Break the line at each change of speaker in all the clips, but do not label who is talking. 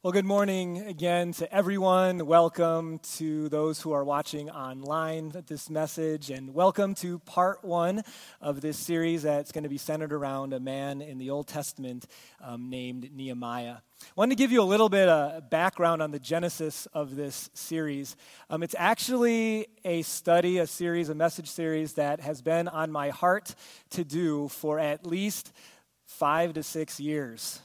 Well, good morning again to everyone. Welcome to those who are watching online this message, and welcome to part one of this series that's going to be centered around a man in the Old Testament um, named Nehemiah. I wanted to give you a little bit of background on the genesis of this series. Um, it's actually a study, a series, a message series that has been on my heart to do for at least five to six years.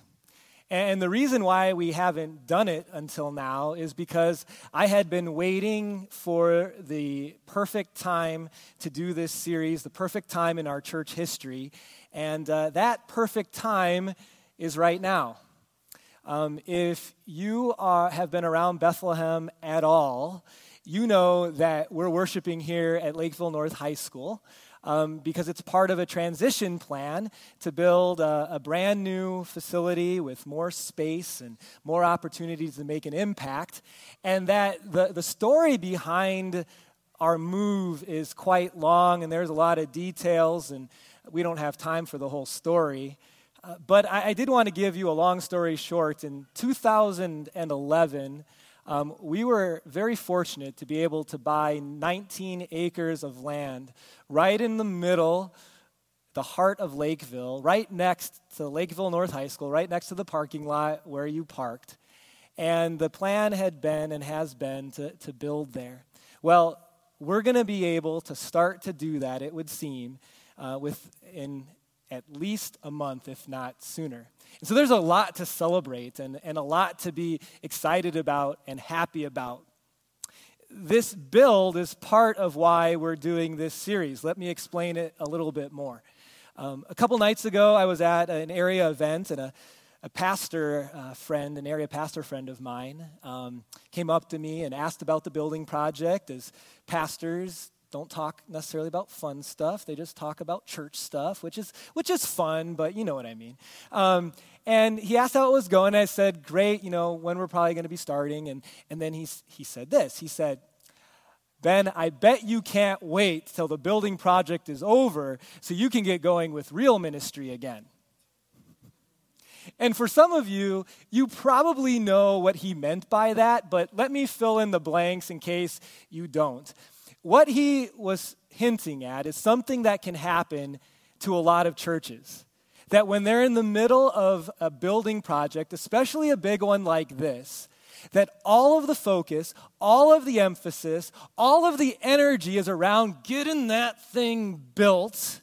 And the reason why we haven't done it until now is because I had been waiting for the perfect time to do this series, the perfect time in our church history. And uh, that perfect time is right now. Um, if you are, have been around Bethlehem at all, you know that we're worshiping here at Lakeville North High School um, because it's part of a transition plan to build a, a brand new facility with more space and more opportunities to make an impact. And that the, the story behind our move is quite long, and there's a lot of details, and we don't have time for the whole story. Uh, but I, I, did want to give you a long story short. In 2011, um, we were very fortunate to be able to buy 19 acres of land right in the middle, the heart of Lakeville, right next to Lakeville North High School, right next to the parking lot where you parked. And the plan had been and has been to, to build there. Well, we're going to be able to start to do that, it would seem, uh, within at least a month, if not sooner. And so there's a lot to celebrate and, and a lot to be excited about and happy about. This build is part of why we're doing this series. Let me explain it a little bit more. Um, a couple nights ago, I was at an area event, and a, a pastor uh, friend, an area pastor friend of mine, um, came up to me and asked about the building project. As pastors don't talk necessarily about fun stuff; they just talk about church stuff, which is which is fun, but you know what I mean. Um, and he asked how it was going. I said, Great, you know, when we're probably going to be starting. And, and then he, he said this He said, Ben, I bet you can't wait till the building project is over so you can get going with real ministry again. And for some of you, you probably know what he meant by that, but let me fill in the blanks in case you don't. What he was hinting at is something that can happen to a lot of churches that when they're in the middle of a building project, especially a big one like this, that all of the focus, all of the emphasis, all of the energy is around getting that thing built.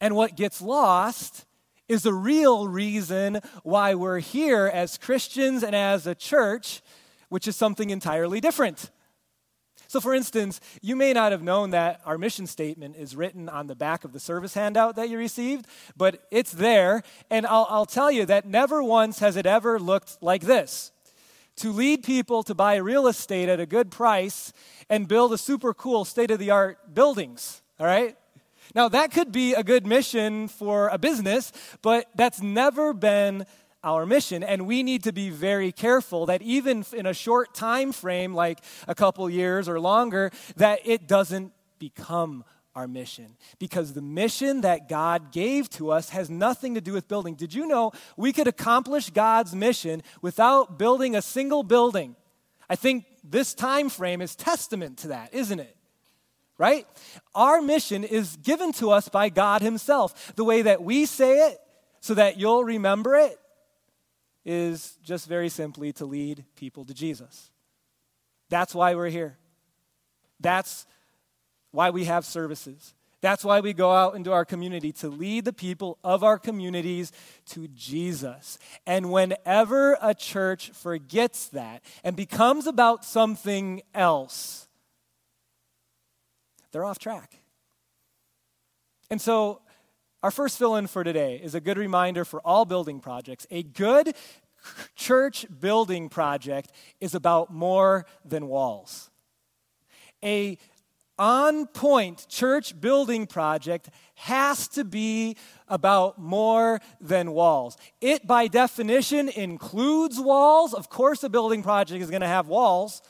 And what gets lost is the real reason why we're here as Christians and as a church, which is something entirely different. So, for instance, you may not have known that our mission statement is written on the back of the service handout that you received, but it's there. And I'll, I'll tell you that never once has it ever looked like this to lead people to buy real estate at a good price and build a super cool state of the art buildings, all right? Now, that could be a good mission for a business, but that's never been our mission and we need to be very careful that even in a short time frame like a couple years or longer that it doesn't become our mission because the mission that God gave to us has nothing to do with building. Did you know we could accomplish God's mission without building a single building? I think this time frame is testament to that, isn't it? Right? Our mission is given to us by God himself. The way that we say it so that you'll remember it is just very simply to lead people to Jesus. That's why we're here. That's why we have services. That's why we go out into our community to lead the people of our communities to Jesus. And whenever a church forgets that and becomes about something else, they're off track. And so our first fill in for today is a good reminder for all building projects. A good church building project is about more than walls. A on point church building project has to be about more than walls. It, by definition, includes walls. Of course, a building project is going to have walls,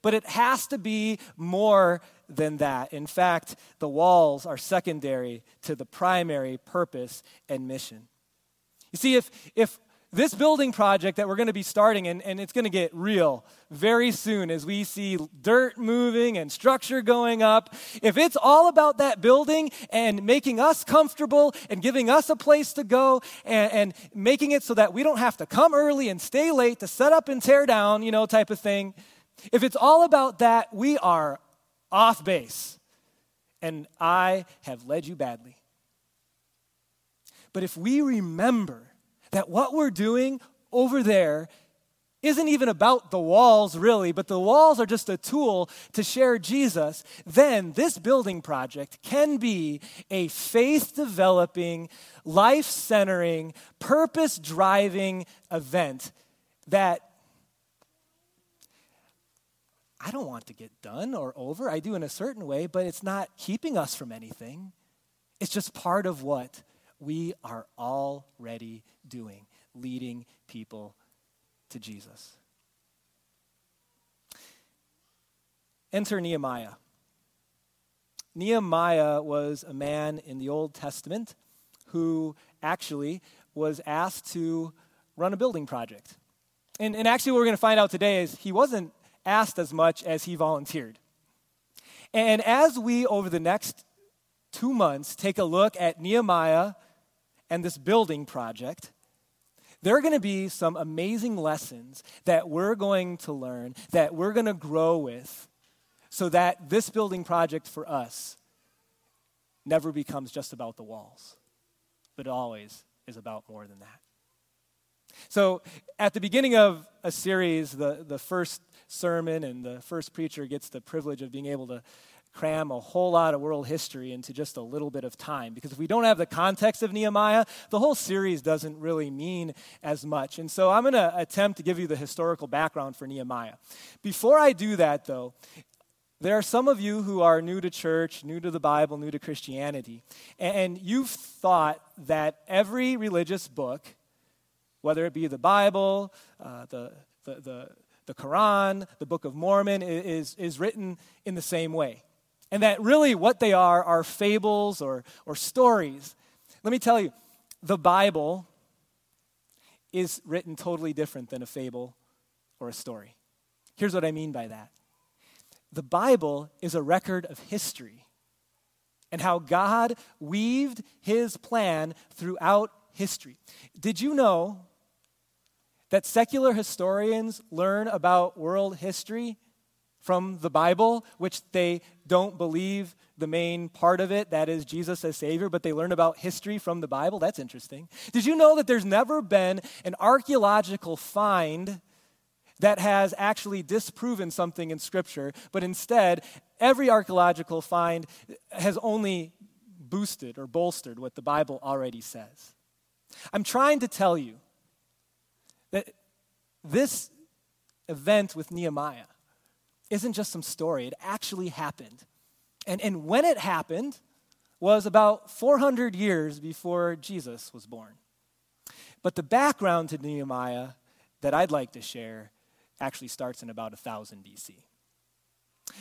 but it has to be more than that. In fact, the walls are secondary to the primary purpose and mission. You see, if, if this building project that we're going to be starting, and, and it's going to get real very soon as we see dirt moving and structure going up, if it's all about that building and making us comfortable and giving us a place to go and, and making it so that we don't have to come early and stay late to set up and tear down, you know, type of thing, if it's all about that, we are off base. And I have led you badly. But if we remember that what we're doing over there isn't even about the walls, really, but the walls are just a tool to share Jesus, then this building project can be a faith developing, life centering, purpose driving event that I don't want to get done or over. I do in a certain way, but it's not keeping us from anything. It's just part of what we are already doing, leading people to Jesus. Enter Nehemiah. Nehemiah was a man in the Old Testament who actually was asked to run a building project. And, and actually, what we're going to find out today is he wasn't asked as much as he volunteered. And as we, over the next two months, take a look at Nehemiah and this building project, there are going to be some amazing lessons that we're going to learn, that we're going to grow with, so that this building project for us never becomes just about the walls, but always is about more than that. So, at the beginning of a series, the, the first sermon and the first preacher gets the privilege of being able to cram a whole lot of world history into just a little bit of time. Because if we don't have the context of Nehemiah, the whole series doesn't really mean as much. And so I'm going to attempt to give you the historical background for Nehemiah. Before I do that, though, there are some of you who are new to church, new to the Bible, new to Christianity, and you've thought that every religious book, whether it be the Bible, uh, the, the, the, the Quran, the Book of Mormon, is, is written in the same way and that really what they are are fables or, or stories. Let me tell you, the Bible is written totally different than a fable or a story. Here's what I mean by that the Bible is a record of history and how God weaved his plan throughout history. Did you know that secular historians learn about world history from the Bible, which they don't believe the main part of it, that is Jesus as Savior, but they learn about history from the Bible. That's interesting. Did you know that there's never been an archaeological find that has actually disproven something in Scripture, but instead, every archaeological find has only boosted or bolstered what the Bible already says? I'm trying to tell you this event with Nehemiah isn't just some story, it actually happened. And, and when it happened was about 400 years before Jesus was born. But the background to Nehemiah that I'd like to share actually starts in about 1000 BC.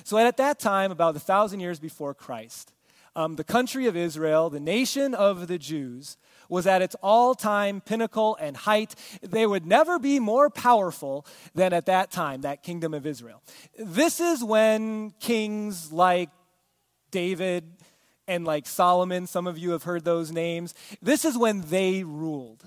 So at that time, about 1,000 years before Christ, um, the country of Israel, the nation of the Jews, was at its all time pinnacle and height. They would never be more powerful than at that time, that kingdom of Israel. This is when kings like David and like Solomon, some of you have heard those names, this is when they ruled.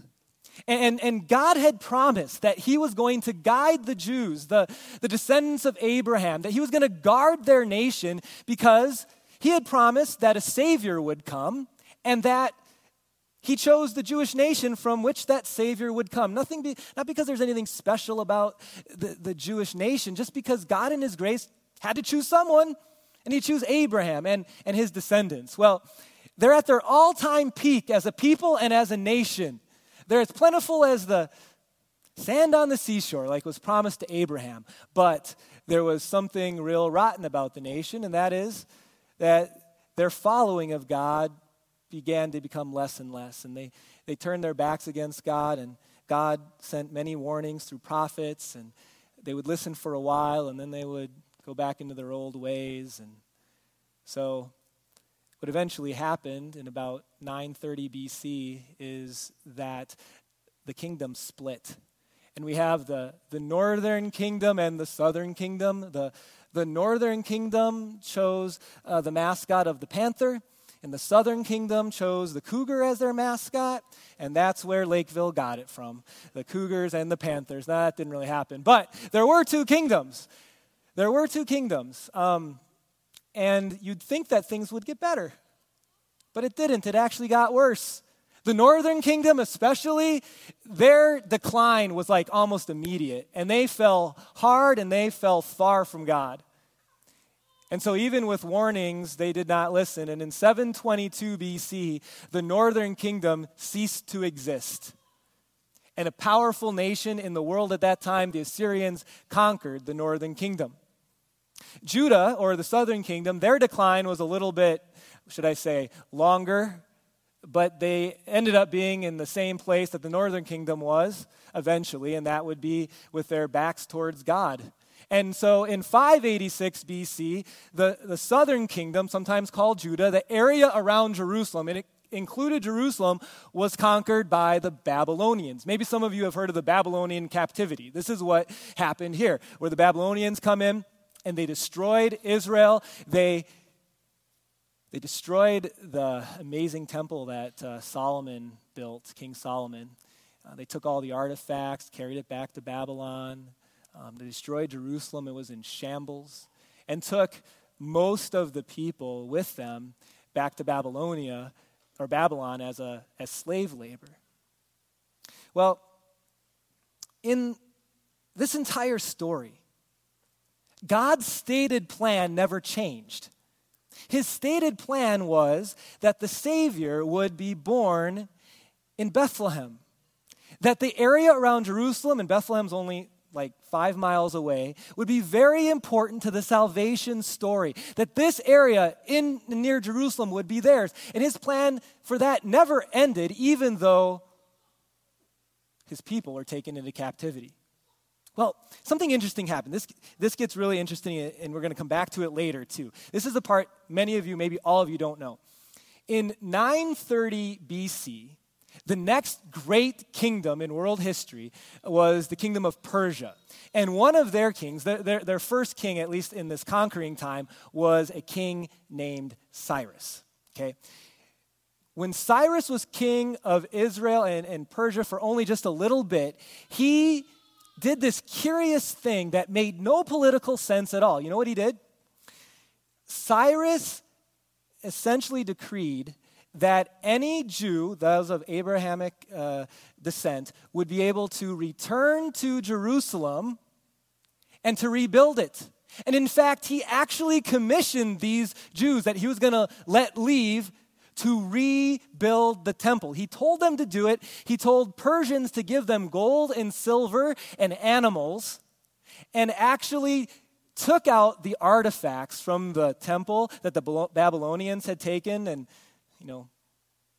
And, and God had promised that He was going to guide the Jews, the, the descendants of Abraham, that He was going to guard their nation because He had promised that a Savior would come and that he chose the Jewish nation from which that Savior would come. Nothing be, not because there's anything special about the, the Jewish nation, just because God in His grace had to choose someone, and He chose Abraham and, and his descendants. Well, they're at their all time peak as a people and as a nation. They're as plentiful as the sand on the seashore, like was promised to Abraham. But there was something real rotten about the nation, and that is that their following of God began to become less and less. And they, they turned their backs against God, and God sent many warnings through prophets, and they would listen for a while, and then they would go back into their old ways. And so, what eventually happened in about 930 BC is that the kingdom split. And we have the, the northern kingdom and the southern kingdom. The, the northern kingdom chose uh, the mascot of the panther, and the southern kingdom chose the cougar as their mascot, and that's where Lakeville got it from the cougars and the panthers. Now, that didn't really happen, but there were two kingdoms. There were two kingdoms. Um, and you'd think that things would get better, but it didn't. It actually got worse. The northern kingdom, especially, their decline was like almost immediate, and they fell hard and they fell far from God. And so, even with warnings, they did not listen. And in 722 BC, the northern kingdom ceased to exist. And a powerful nation in the world at that time, the Assyrians, conquered the northern kingdom. Judah, or the southern kingdom, their decline was a little bit, should I say, longer, but they ended up being in the same place that the northern kingdom was eventually, and that would be with their backs towards God. And so in 586 BC, the, the southern kingdom, sometimes called Judah, the area around Jerusalem, and it included Jerusalem, was conquered by the Babylonians. Maybe some of you have heard of the Babylonian captivity. This is what happened here, where the Babylonians come in and they destroyed Israel. They they destroyed the amazing temple that uh, Solomon built, King Solomon. Uh, they took all the artifacts, carried it back to Babylon. Um, they destroyed Jerusalem, it was in shambles, and took most of the people with them back to Babylonia or Babylon as, a, as slave labor. Well, in this entire story, God's stated plan never changed. His stated plan was that the Savior would be born in Bethlehem. That the area around Jerusalem, and Bethlehem's only like five miles away, would be very important to the salvation story. That this area in near Jerusalem would be theirs. And his plan for that never ended, even though his people were taken into captivity. Well, something interesting happened. This, this gets really interesting, and we're going to come back to it later, too. This is the part many of you, maybe all of you, don't know. In 930 BC, the next great kingdom in world history was the kingdom of Persia. And one of their kings, their, their, their, first king, at least in this conquering time, was a king named Cyrus. Okay? When Cyrus was king of Israel and, and Persia for only just a little bit, he did this curious thing that made no political sense at all. You know what he did? Cyrus essentially decreed that any Jew, those of Abrahamic uh, descent, would be able to return to Jerusalem and to rebuild it. And in fact, he actually commissioned these Jews that he was going to let leave to rebuild the temple. He told them to do it. He told Persians to give them gold and silver and animals, and actually took out the artifacts from the temple that the Babylonians had taken and you know,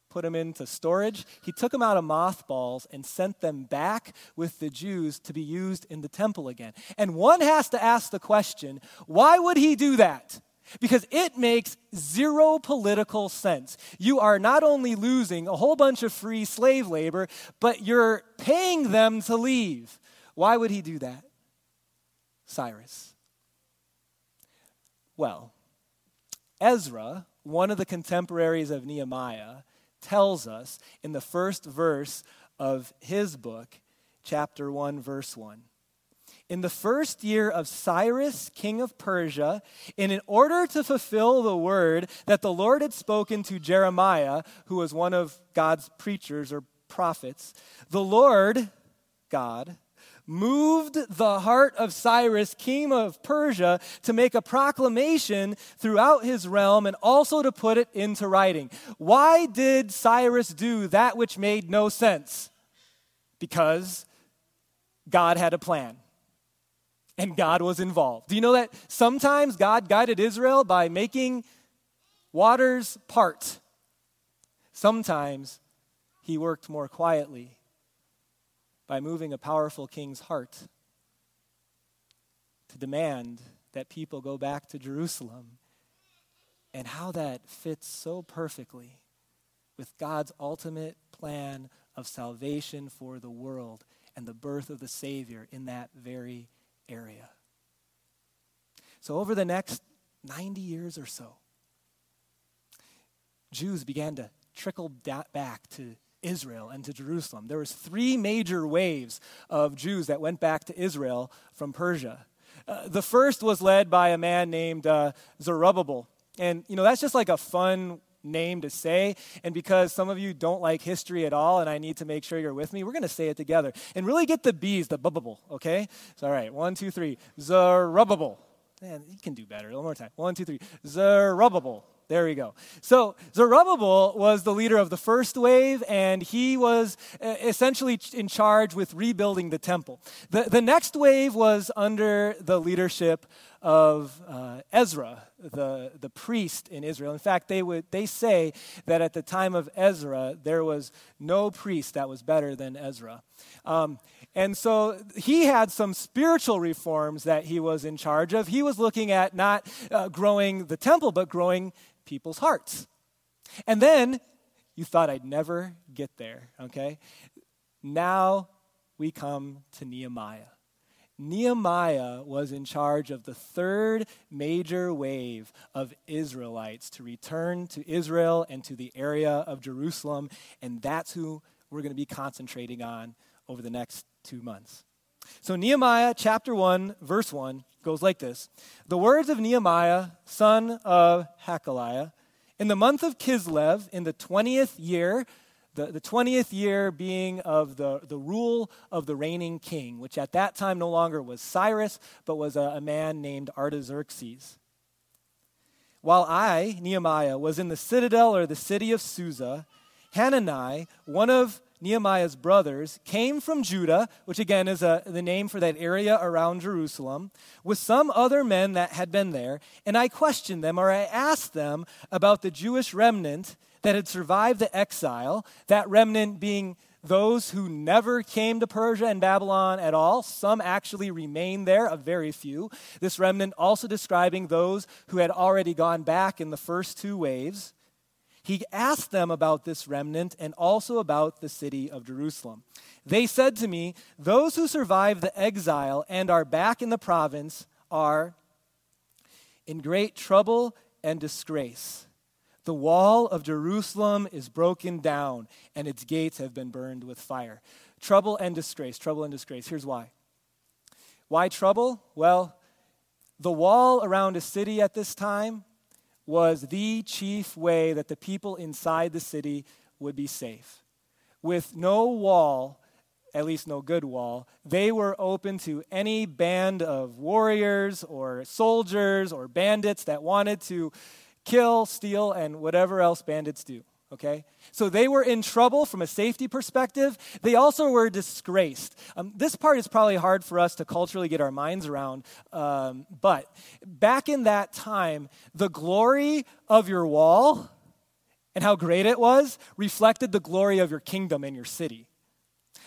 put them into storage. He took them out of mothballs and sent them back with the Jews to be used in the temple again. And one has to ask the question why would he do that? Because it makes zero political sense. You are not only losing a whole bunch of free slave labor, but you're paying them to leave. Why would he do that? Cyrus. Well, Ezra one of the contemporaries of Nehemiah, tells us in the first verse of his book, chapter 1, verse 1. In the first year of Cyrus, king of Persia, and in order to fulfill the word that the Lord had spoken to Jeremiah, who was one of God's preachers or prophets, the Lord, God, moved the heart of Cyrus, king of Persia, to make a proclamation throughout his realm and also to put it into writing. Why did Cyrus do that which made no sense? Because God had a plan and God was involved. Do you know that sometimes God guided Israel by making waters part? Sometimes he worked more quietly by moving a powerful king's heart to demand that people go back to Jerusalem, and how that fits so perfectly with God's ultimate plan of salvation for the world and the birth of the Savior in that very area. So, over the next 90 years or so, Jews began to trickle back to Israel and to Jerusalem. There was three major waves of Jews that went back to Israel from Persia. Uh, the first was led by a man named uh, Zerubbabel. And, you know, that's just like a fun name to say. And because some of you don't like history at all, and I need to make sure you're with me, we're going to say it together. And really get the B's, the bubble, okay? So, all right, one, two, three. Zerubbabel. Man, you can do better. One more time. One, two, three. Zerubbabel. There we go. So Zerubbabel was the leader of the first wave, and he was uh, essentially in charge with rebuilding the temple. The, the next wave was under the leadership of uh, Ezra, the, the priest in Israel. In fact, they, would, they say that at the time of Ezra, there was no priest that was better than Ezra. Um, and so he had some spiritual reforms that he was in charge of. He was looking at not uh, growing the temple, but growing people's hearts. And then you thought I'd never get there, okay? Now we come to Nehemiah. Nehemiah was in charge of the third major wave of Israelites to return to Israel and to the area of Jerusalem, and that's who we're going to be concentrating on over the next two months. So, Nehemiah chapter 1, verse 1 goes like this The words of Nehemiah, son of Hachaliah, in the month of Kislev, in the 20th year, the, the 20th year being of the, the rule of the reigning king, which at that time no longer was Cyrus, but was a, a man named Artaxerxes. While I, Nehemiah, was in the citadel or the city of Susa, Hanani, one of Nehemiah's brothers, came from Judah, which again is a, the name for that area around Jerusalem, with some other men that had been there, and I questioned them or I asked them about the Jewish remnant that had survived the exile, that remnant being those who never came to Persia and Babylon at all. Some actually remained there, a very few. This remnant also describing those who had already gone back in the first two waves he asked them about this remnant and also about the city of Jerusalem. They said to me, Those who survived the exile and are back in the province are in great trouble and disgrace. The wall of Jerusalem is broken down, and its gates have been burned with fire. Trouble and disgrace, trouble and disgrace. Here's why. Why trouble? Well, the wall around a city at this time was the chief way that the people inside the city would be safe. With no wall, at least no good wall, they were open to any band of warriors or soldiers or bandits that wanted to kill, steal, and whatever else bandits do okay? So they were in trouble from a safety perspective. They also were disgraced. Um, this part is probably hard for us to culturally get our minds around, um, but back in that time, the glory of your wall and how great it was reflected the glory of your kingdom and your city.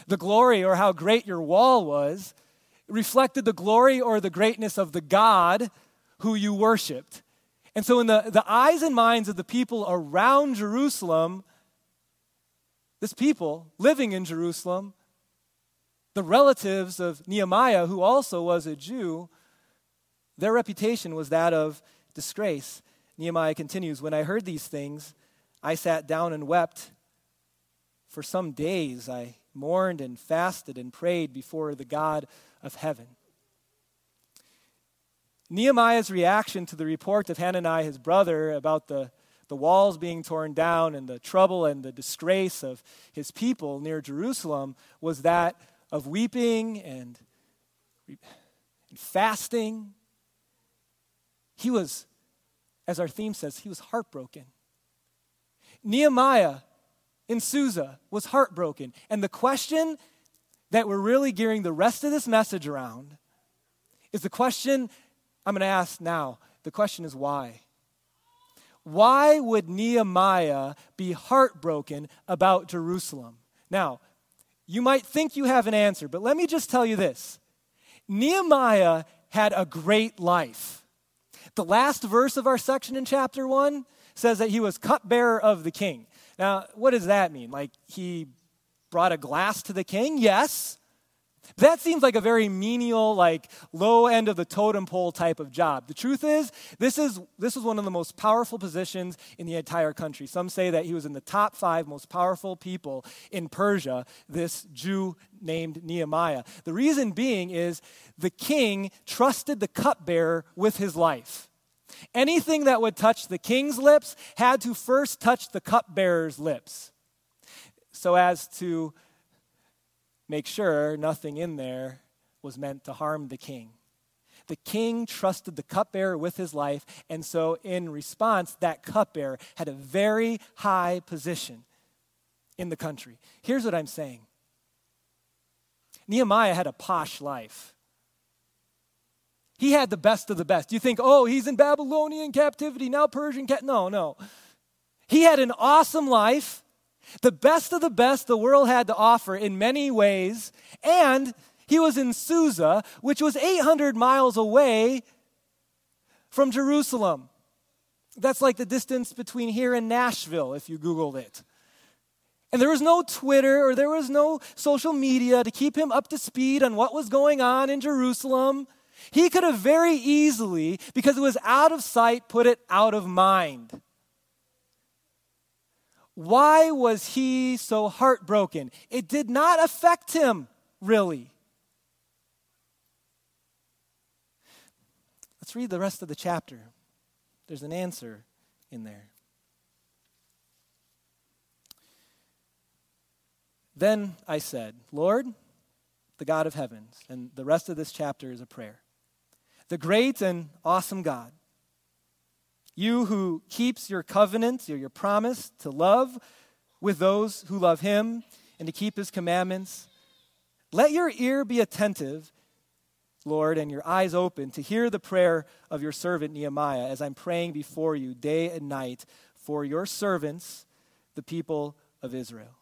The glory or how great your wall was reflected the glory or the greatness of the God who you worshiped. And so, in the, the eyes and minds of the people around Jerusalem, this people living in Jerusalem, the relatives of Nehemiah, who also was a Jew, their reputation was that of disgrace. Nehemiah continues When I heard these things, I sat down and wept. For some days I mourned and fasted and prayed before the God of heaven. Nehemiah's reaction to the report of Hanani, his brother, about the, the walls being torn down and the trouble and the disgrace of his people near Jerusalem was that of weeping and, and fasting. He was, as our theme says, he was heartbroken. Nehemiah in Susa was heartbroken. And the question that we're really gearing the rest of this message around is the question I'm going to ask now. The question is why? Why would Nehemiah be heartbroken about Jerusalem? Now, you might think you have an answer, but let me just tell you this Nehemiah had a great life. The last verse of our section in chapter 1 says that he was cupbearer of the king. Now, what does that mean? Like he brought a glass to the king? Yes. That seems like a very menial, like low end of the totem pole type of job. The truth is, this is this was one of the most powerful positions in the entire country. Some say that he was in the top five most powerful people in Persia, this Jew named Nehemiah. The reason being is the king trusted the cupbearer with his life. Anything that would touch the king's lips had to first touch the cupbearer's lips so as to make sure nothing in there was meant to harm the king. The king trusted the cupbearer with his life, and so in response, that cupbearer had a very high position in the country. Here's what I'm saying Nehemiah had a posh life. He had the best of the best. You think, oh, he's in Babylonian captivity, now Persian cat. No, no. He had an awesome life the best of the best the world had to offer in many ways, and he was in Susa, which was 800 miles away from Jerusalem. That's like the distance between here and Nashville if you Googled it. And there was no Twitter or there was no social media to keep him up to speed on what was going on in Jerusalem. He could have very easily, because it was out of sight, put it out of mind. Why was he so heartbroken? It did not affect him, really. Let's read the rest of the chapter. There's an answer in there. Then I said, Lord, the God of heavens, and the rest of this chapter is a prayer. The great and awesome God you who keeps your covenant or your promise to love with those who love him and to keep his commandments. Let your ear be attentive, Lord, and your eyes open to hear the prayer of your servant Nehemiah as I'm praying before you day and night for your servants, the people of Israel.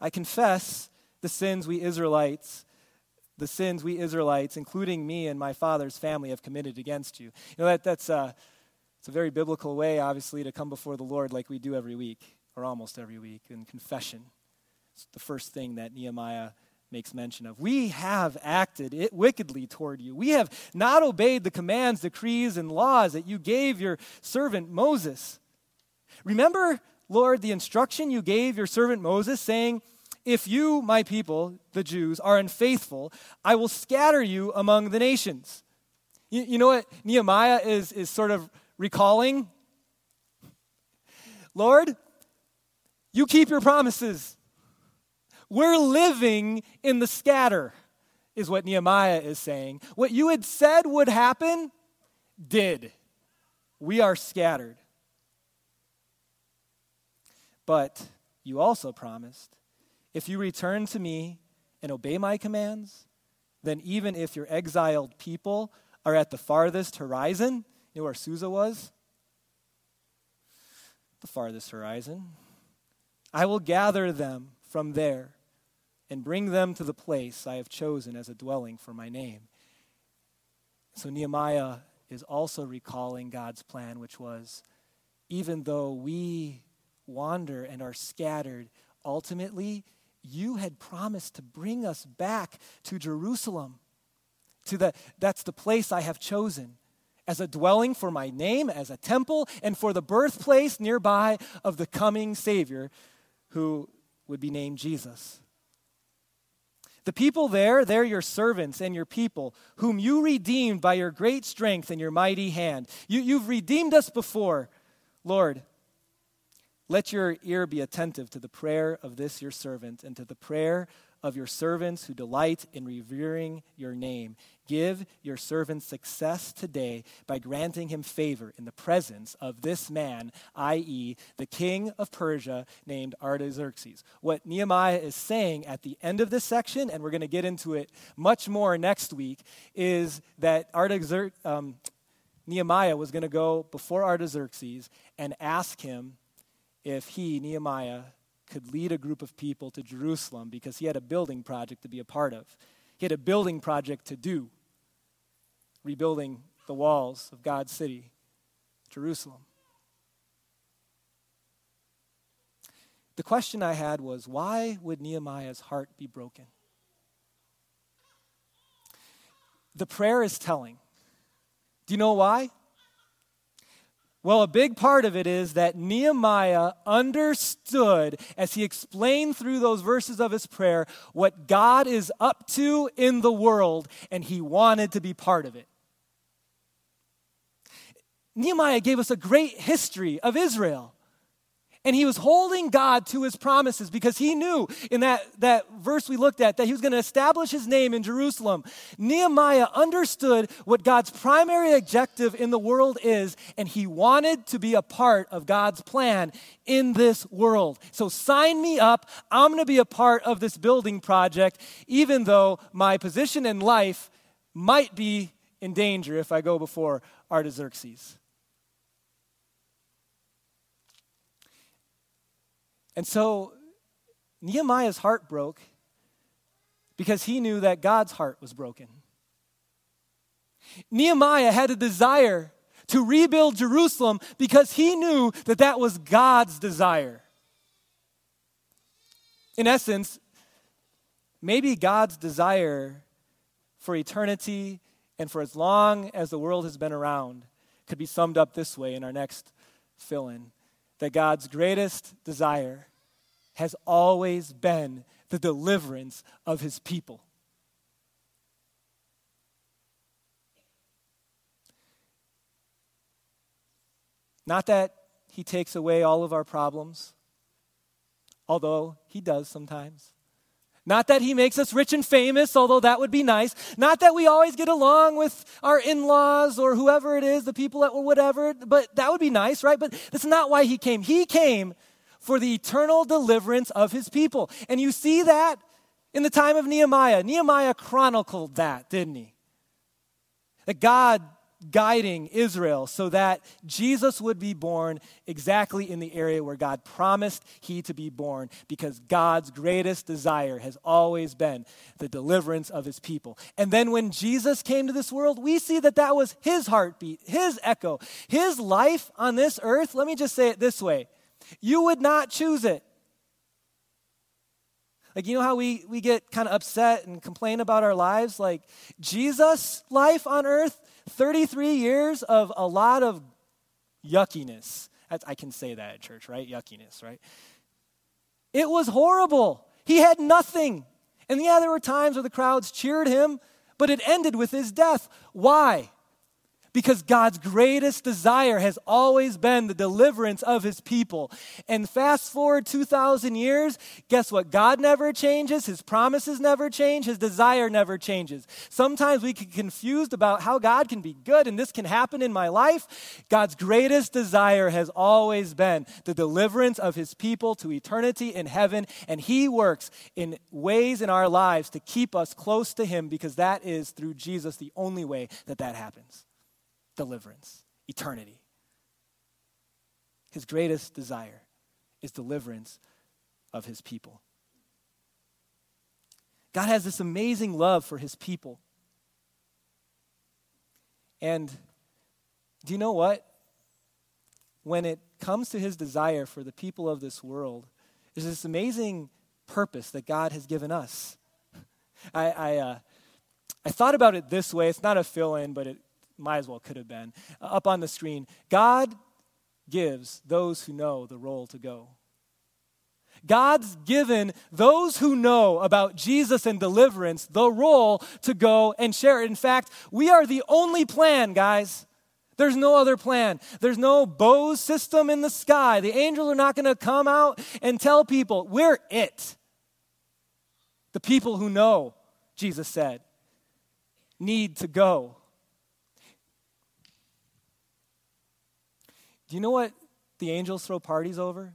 I confess the sins we Israelites the sins we Israelites, including me and my father's family, have committed against you. You know, that, that's, uh, it's a very biblical way, obviously, to come before the Lord like we do every week, or almost every week, in confession. It's the first thing that Nehemiah makes mention of. We have acted it wickedly toward you. We have not obeyed the commands, decrees, and laws that you gave your servant Moses. Remember, Lord, the instruction you gave your servant Moses, saying, If you, my people, the Jews, are unfaithful, I will scatter you among the nations. You, you know what Nehemiah is, is sort of recalling? Lord, you keep your promises. We're living in the scatter, is what Nehemiah is saying. What you had said would happen, did. We are scattered. But you also promised if you return to me and obey my commands, then even if your exiled people are at the farthest horizon, you know where Susa was? The farthest horizon. I will gather them from there and bring them to the place I have chosen as a dwelling for my name. So Nehemiah is also recalling God's plan, which was even though we wander and are scattered, ultimately, you had promised to bring us back to Jerusalem. To the, that's the place I have chosen as a dwelling for my name, as a temple, and for the birthplace nearby of the coming Savior who would be named Jesus. The people there, they're your servants and your people, whom you redeemed by your great strength and your mighty hand. You, you've redeemed us before, Lord. Let your ear be attentive to the prayer of this your servant and to the prayer of your servants who delight in revering your name. Give your servant success today by granting him favor in the presence of this man, i.e., the king of Persia named Artaxerxes. What Nehemiah is saying at the end of this section, and we're going to get into it much more next week, is that Artaxerxes. Um, Nehemiah was going to go before Artaxerxes and ask him if he, Nehemiah, could lead a group of people to Jerusalem because he had a building project to be a part of. He had a building project to do, rebuilding the walls of God's city, Jerusalem. the question I had was why would Nehemiah's heart be broken? The prayer is telling. Do you know why? Well, a big part of it is that Nehemiah understood, as he explained through those verses of his prayer, what God is up to in the world, and he wanted to be part of it. Nehemiah gave us a great history of Israel. And he was holding God to his promises because he knew in that, that verse we looked at that he was going to establish his name in Jerusalem. Nehemiah understood what God's primary objective in the world is, and he wanted to be a part of God's plan in this world. So sign me up. I'm going to be a part of this building project, even though my position in life might be in danger if I go before Artaxerxes. And so Nehemiah's heart broke because he knew that God's heart was broken. Nehemiah had a desire to rebuild Jerusalem because he knew that that was God's desire. In essence, maybe God's desire for eternity and for as long as the world has been around could be summed up this way in our next fill in that God's greatest desire has always been the deliverance of his people. Not that he takes away all of our problems, although he does sometimes. Not that he makes us rich and famous, although that would be nice. Not that we always get along with our in laws or whoever it is, the people that, or whatever, but that would be nice, right? But that's not why he came. He came for the eternal deliverance of his people. And you see that in the time of Nehemiah. Nehemiah chronicled that, didn't he? That God guiding Israel so that Jesus would be born exactly in the area where God promised he to be born because God's greatest desire has always been the deliverance of his people. And then when Jesus came to this world, we see that that was his heartbeat, his echo, his life on this earth. Let me just say it this way. You would not choose it. Like, you know how we, we get kind of upset and complain about our lives? Like, Jesus' life on earth 33 years of a lot of yuckiness. I can say that at church, right? Yuckiness, right? It was horrible. He had nothing. And yeah, there were times where the crowds cheered him, but it ended with his death. Why? Because God's greatest desire has always been the deliverance of his people. And fast forward 2,000 years, guess what? God never changes, his promises never change, his desire never changes. Sometimes we get confused about how God can be good and this can happen in my life. God's greatest desire has always been the deliverance of his people to eternity in heaven, and he works in ways in our lives to keep us close to him because that is through Jesus the only way that that happens deliverance, eternity. His greatest desire is deliverance of his people. God has this amazing love for his people. And do you know what? When it comes to his desire for the people of this world, there's this amazing purpose that God has given us. I, I, uh, I thought about it this way. It's not a fill in, but it might as well could have been, uh, up on the screen. God gives those who know the role to go. God's given those who know about Jesus and deliverance the role to go and share it. In fact, we are the only plan, guys. There's no other plan. There's no Bose system in the sky. The angels are not going to come out and tell people, we're it. The people who know, Jesus said, need to go. Do you know what the angels throw parties over?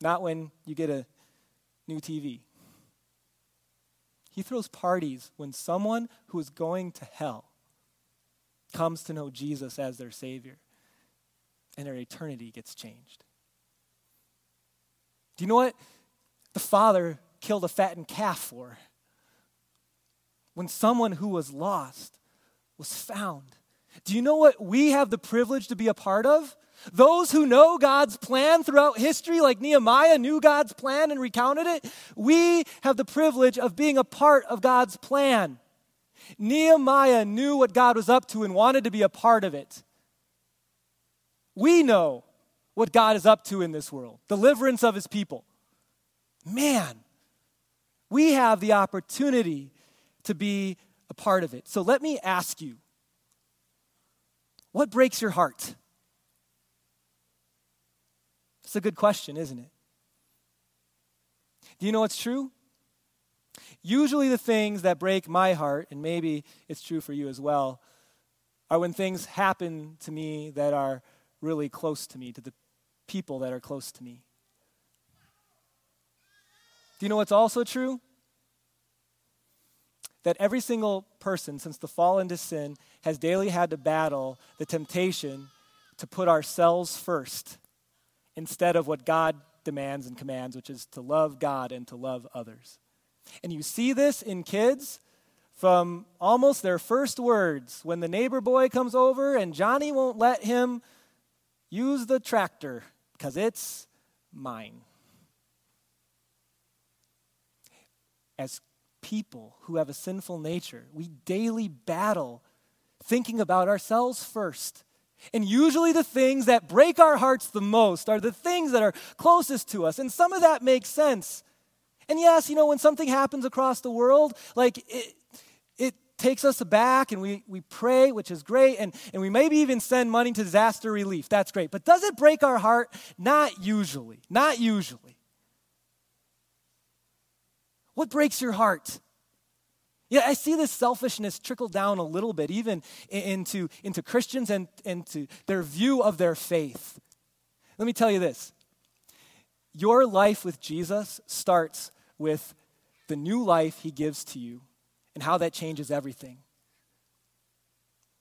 Not when you get a new TV. He throws parties when someone who is going to hell comes to know Jesus as their Savior and their eternity gets changed. Do you know what the Father killed a fattened calf for? When someone who was lost was found. Do you know what we have the privilege to be a part of? those who know God's plan throughout history, like Nehemiah knew God's plan and recounted it, we have the privilege of being a part of God's plan. Nehemiah knew what God was up to and wanted to be a part of it. We know what God is up to in this world deliverance of his people. Man, we have the opportunity to be a part of it. So let me ask you what breaks your heart? It's a good question, isn't it? Do you know what's true? Usually, the things that break my heart, and maybe it's true for you as well, are when things happen to me that are really close to me, to the people that are close to me. Do you know what's also true? That every single person since the fall into sin has daily had to battle the temptation to put ourselves first instead of what God demands and commands, which is to love God and to love others. And you see this in kids from almost their first words when the neighbor boy comes over and Johnny won't let him use the tractor because it's mine. As people who have a sinful nature, we daily battle thinking about ourselves first and usually, the things that break our hearts the most are the things that are closest to us. And some of that makes sense. And yes, you know, when something happens across the world, like it, it takes us aback and we, we pray, which is great. And, and we maybe even send money to disaster relief. That's great. But does it break our heart? Not usually. Not usually. What breaks your heart? Yeah, I see this selfishness trickle down a little bit, even into, into Christians and into their view of their faith. Let me tell you this your life with Jesus starts with the new life he gives to you and how that changes everything.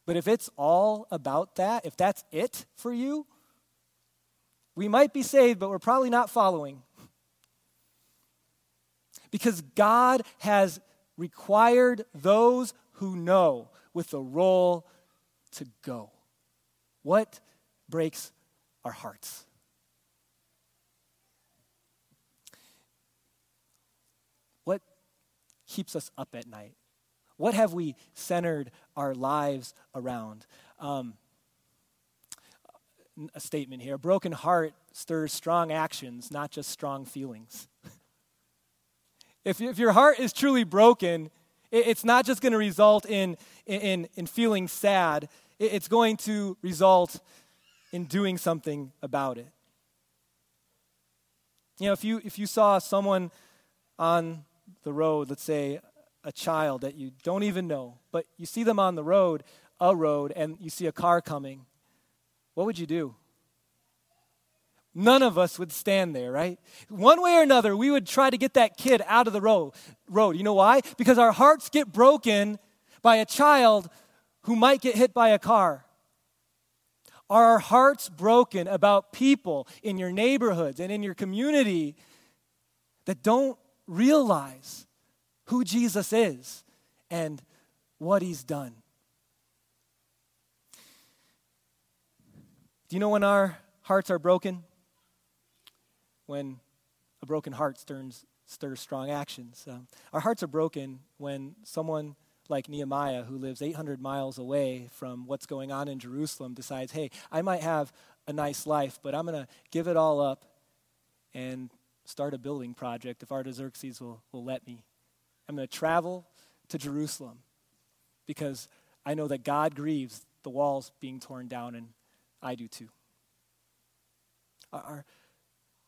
But if it's all about that, if that's it for you, we might be saved, but we're probably not following. Because God has required those who know with a role to go. What breaks our hearts? What keeps us up at night? What have we centered our lives around? Um, a statement here a broken heart stirs strong actions, not just strong feelings. If, if your heart is truly broken, it, it's not just going to result in, in, in feeling sad, it, it's going to result in doing something about it. You know, if you, if you saw someone on the road, let's say a child that you don't even know, but you see them on the road, a road, and you see a car coming, what would you do? None of us would stand there, right? One way or another, we would try to get that kid out of the road. road. You know why? Because our hearts get broken by a child who might get hit by a car. Are our hearts broken about people in your neighborhoods and in your community that don't realize who Jesus is and what he's done? Do you know when our hearts are broken? When a broken heart stirs, stirs strong actions. Um, our hearts are broken when someone like Nehemiah, who lives 800 miles away from what's going on in Jerusalem, decides, hey, I might have a nice life, but I'm going to give it all up and start a building project if Artaxerxes will, will let me. I'm going to travel to Jerusalem because I know that God grieves the walls being torn down, and I do too. Our,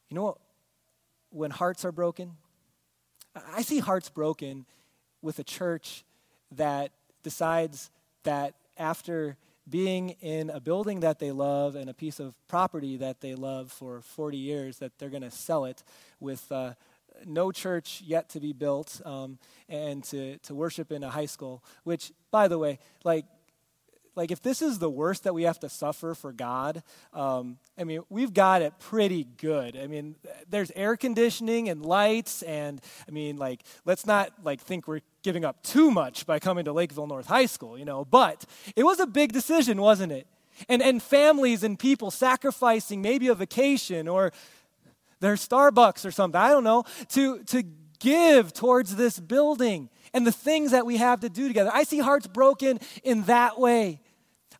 you know what? When hearts are broken, I see hearts broken with a church that decides that after being in a building that they love and a piece of property that they love for 40 years, that they're going to sell it with uh, no church yet to be built um, and to, to worship in a high school, which, by the way, like like if this is the worst that we have to suffer for God, um, I mean, we've got it pretty good. I mean, there's air conditioning and lights, and I mean, like, let's not like think we're giving up too much by coming to Lakeville North High School, you know. But it was a big decision, wasn't it? And, and families and people sacrificing maybe a vacation or their Starbucks or something, I don't know, to, to give towards this building and the things that we have to do together. I see hearts broken in that way.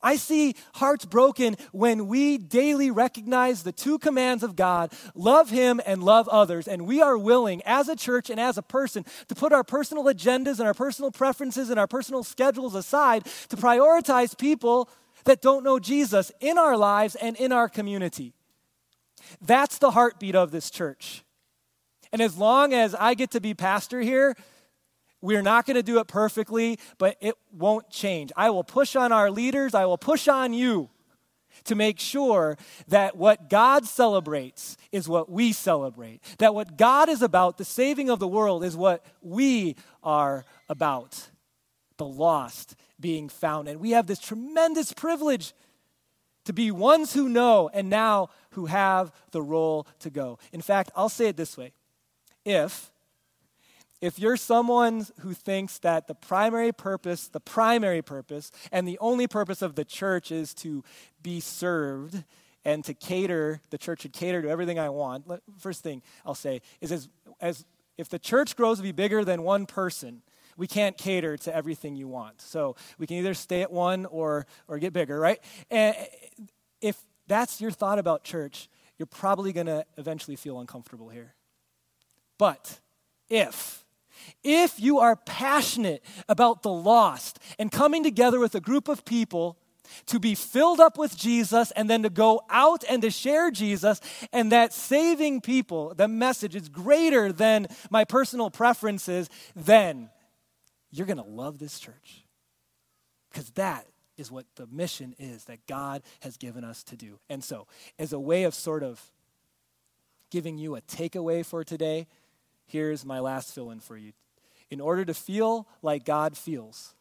I see hearts broken when we daily recognize the two commands of God love Him and love others. And we are willing, as a church and as a person, to put our personal agendas and our personal preferences and our personal schedules aside to prioritize people that don't know Jesus in our lives and in our community. That's the heartbeat of this church. And as long as I get to be pastor here, we're not going to do it perfectly, but it won't change. I will push on our leaders, I will push on you to make sure that what God celebrates is what we celebrate. That what God is about, the saving of the world, is what we are about. The lost being found. And we have this tremendous privilege to be ones who know and now who have the role to go. In fact, I'll say it this way if if you're someone who thinks that the primary purpose, the primary purpose, and the only purpose of the church is to be served and to cater, the church should cater to everything I want. First thing I'll say is as, as if the church grows to be bigger than one person, we can't cater to everything you want. So we can either stay at one or, or get bigger, right? And if that's your thought about church, you're probably going to eventually feel uncomfortable here. But if if you are passionate about the lost and coming together with a group of people to be filled up with Jesus and then to go out and to share Jesus, and that saving people, the message is greater than my personal preferences, then you're going to love this church. Because that is what the mission is that God has given us to do. And so, as a way of sort of giving you a takeaway for today, here's my last fill in for you. In order to feel like God feels,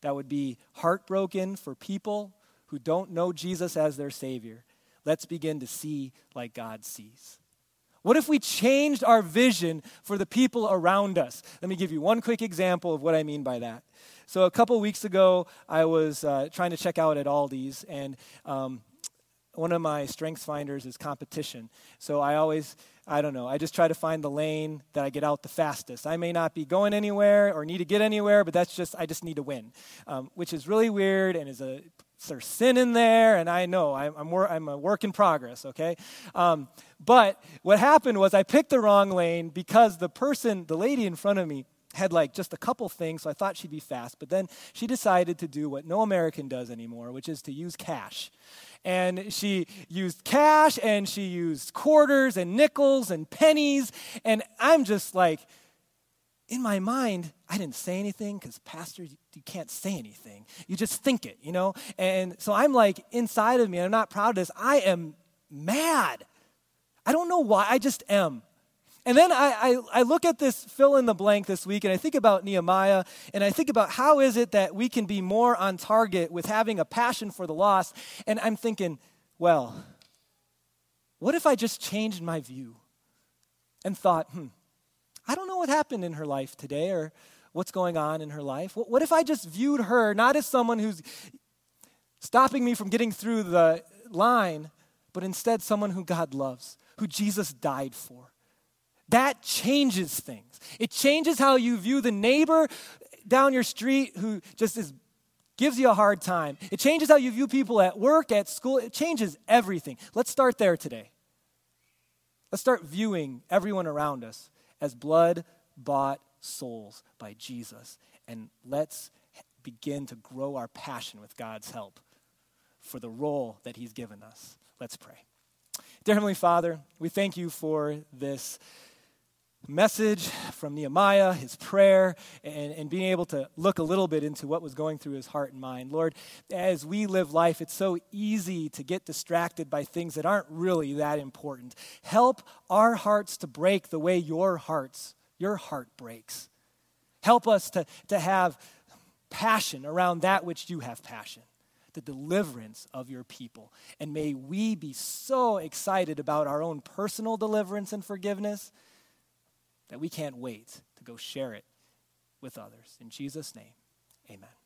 that would be heartbroken for people who don't know Jesus as their Savior. Let's begin to see like God sees. What if we changed our vision for the people around us? Let me give you one quick example of what I mean by that. So, a couple weeks ago, I was uh, trying to check out at Aldi's, and um, one of my strengths finders is competition. So, I always I don't know. I just try to find the lane that I get out the fastest. I may not be going anywhere or need to get anywhere, but that's just, I just need to win, um, which is really weird and is a, there's sin in there, and I know I'm, I'm, wor- I'm a work in progress, okay? Um, but what happened was I picked the wrong lane because the person, the lady in front of me, had like just a couple things, so I thought she'd be fast. But then she decided to do what no American does anymore, which is to use cash and she used cash and she used quarters and nickels and pennies. And I'm just like, in my mind, I didn't say anything because, Pastor, you, you, can't say anything. You just think it, you know? And so I'm like, inside of me, I'm not proud of this. I am mad. I don't know why, I just am. And then I, I, I, look at this fill in the blank this week and I think about Nehemiah and I think about how is it that we can be more on target with having a passion for the lost. And I'm thinking, well, what if I just changed my view and thought, hmm, I don't know what happened in her life today or what's going on in her life. What, what if I just viewed her not as someone who's stopping me from getting through the line, but instead someone who God loves, who Jesus died for? That changes things. It changes how you view the neighbor down your street who just is gives you a hard time. It changes how you view people at work, at school. It changes everything. Let's start there today. Let's start viewing everyone around us as blood bought souls by Jesus. And let's begin to grow our passion with God's help for the role that He's given us. Let's pray. Dear Heavenly Father, we thank you for this message from Nehemiah, his prayer, and, and being able to look a little bit into what was going through his heart and mind. Lord, as we live life, it's so easy to get distracted by things that aren't really that important. Help our hearts to break the way your hearts, your heart breaks. Help us to, to have passion around that which you have passion the deliverance of your people. And may we be so excited about our own personal deliverance and forgiveness that we can't wait to go share it with others. In Jesus' name, amen.